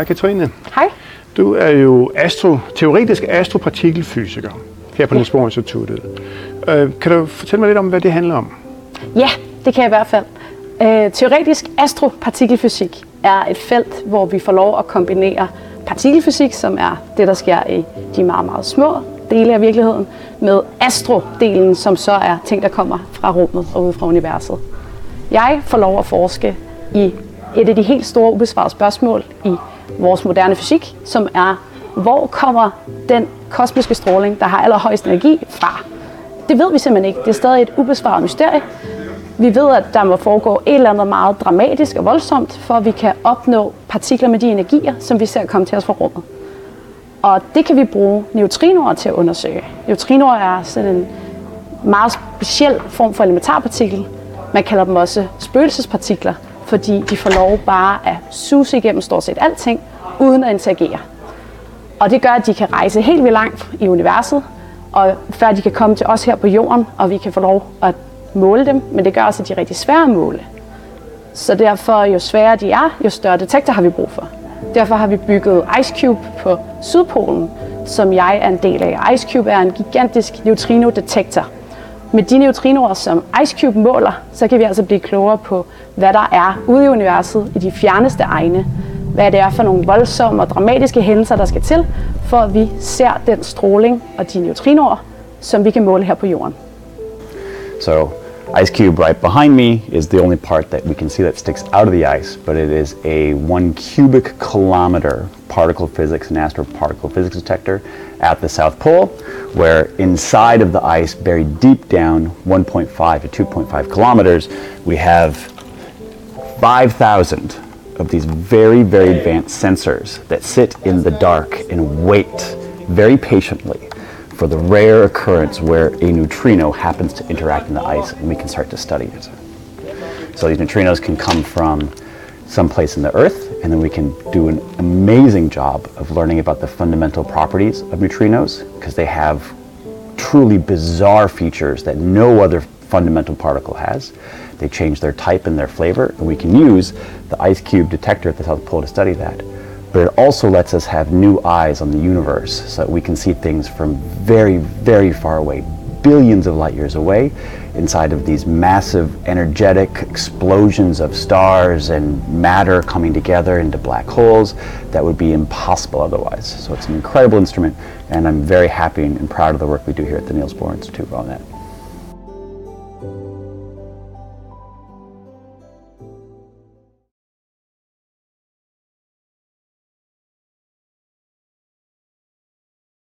Hej Katrine. Hej. Du er jo astro, teoretisk astropartikelfysiker her på Niels Bohr Instituttet. Øh, kan du fortælle mig lidt om, hvad det handler om? Ja, det kan jeg i hvert fald. Øh, teoretisk astropartikelfysik er et felt, hvor vi får lov at kombinere partikelfysik, som er det, der sker i de meget, meget små dele af virkeligheden, med astrodelen, som så er ting, der kommer fra rummet og ud fra universet. Jeg får lov at forske i et af de helt store ubesvarede spørgsmål i vores moderne fysik, som er, hvor kommer den kosmiske stråling, der har allerhøjst energi, fra? Det ved vi simpelthen ikke. Det er stadig et ubesvaret mysterie. Vi ved, at der må foregå et eller andet meget dramatisk og voldsomt, for at vi kan opnå partikler med de energier, som vi ser komme til os fra rummet. Og det kan vi bruge neutrinoer til at undersøge. Neutrinoer er sådan en meget speciel form for elementarpartikel. Man kalder dem også spøgelsespartikler, fordi de får lov bare at suse igennem stort set alting, uden at interagere. Og det gør, at de kan rejse helt vildt langt i universet, og før de kan komme til os her på jorden, og vi kan få lov at måle dem, men det gør også, at de er rigtig svære at måle. Så derfor, jo sværere de er, jo større detektor har vi brug for. Derfor har vi bygget Ice Cube på Sydpolen, som jeg er en del af. Ice Cube er en gigantisk neutrino-detektor. Med de neutrinoer, som Ice Cube måler, så kan vi altså blive klogere på, hvad der er ude i universet i de fjerneste egne. Hvad det er for nogle voldsomme og dramatiske hændelser, der skal til, for at vi ser den stråling og de neutrinoer, som vi kan måle her på jorden. So ice cube right behind me is the only part that we can see that sticks out of the ice, but it is a one cubic kilometer particle physics and astroparticle physics detector at the South Pole, where inside of the ice, buried deep down 1.5 to 2.5 kilometers, we have 5,000 of these very, very advanced sensors that sit in the dark and wait very patiently for the rare occurrence where a neutrino happens to interact in the ice and we can start to study it. So these neutrinos can come from someplace in the earth and then we can do an amazing job of learning about the fundamental properties of neutrinos because they have truly bizarre features that no other fundamental particle has. They change their type and their flavor, and we can use the ice cube detector at the South Pole to study that. But it also lets us have new eyes on the universe so that we can see things from very, very far away, billions of light years away, inside of these massive energetic explosions of stars and matter coming together into black holes that would be impossible otherwise. So it's an incredible instrument, and I'm very happy and proud of the work we do here at the Niels Bohr Institute on that.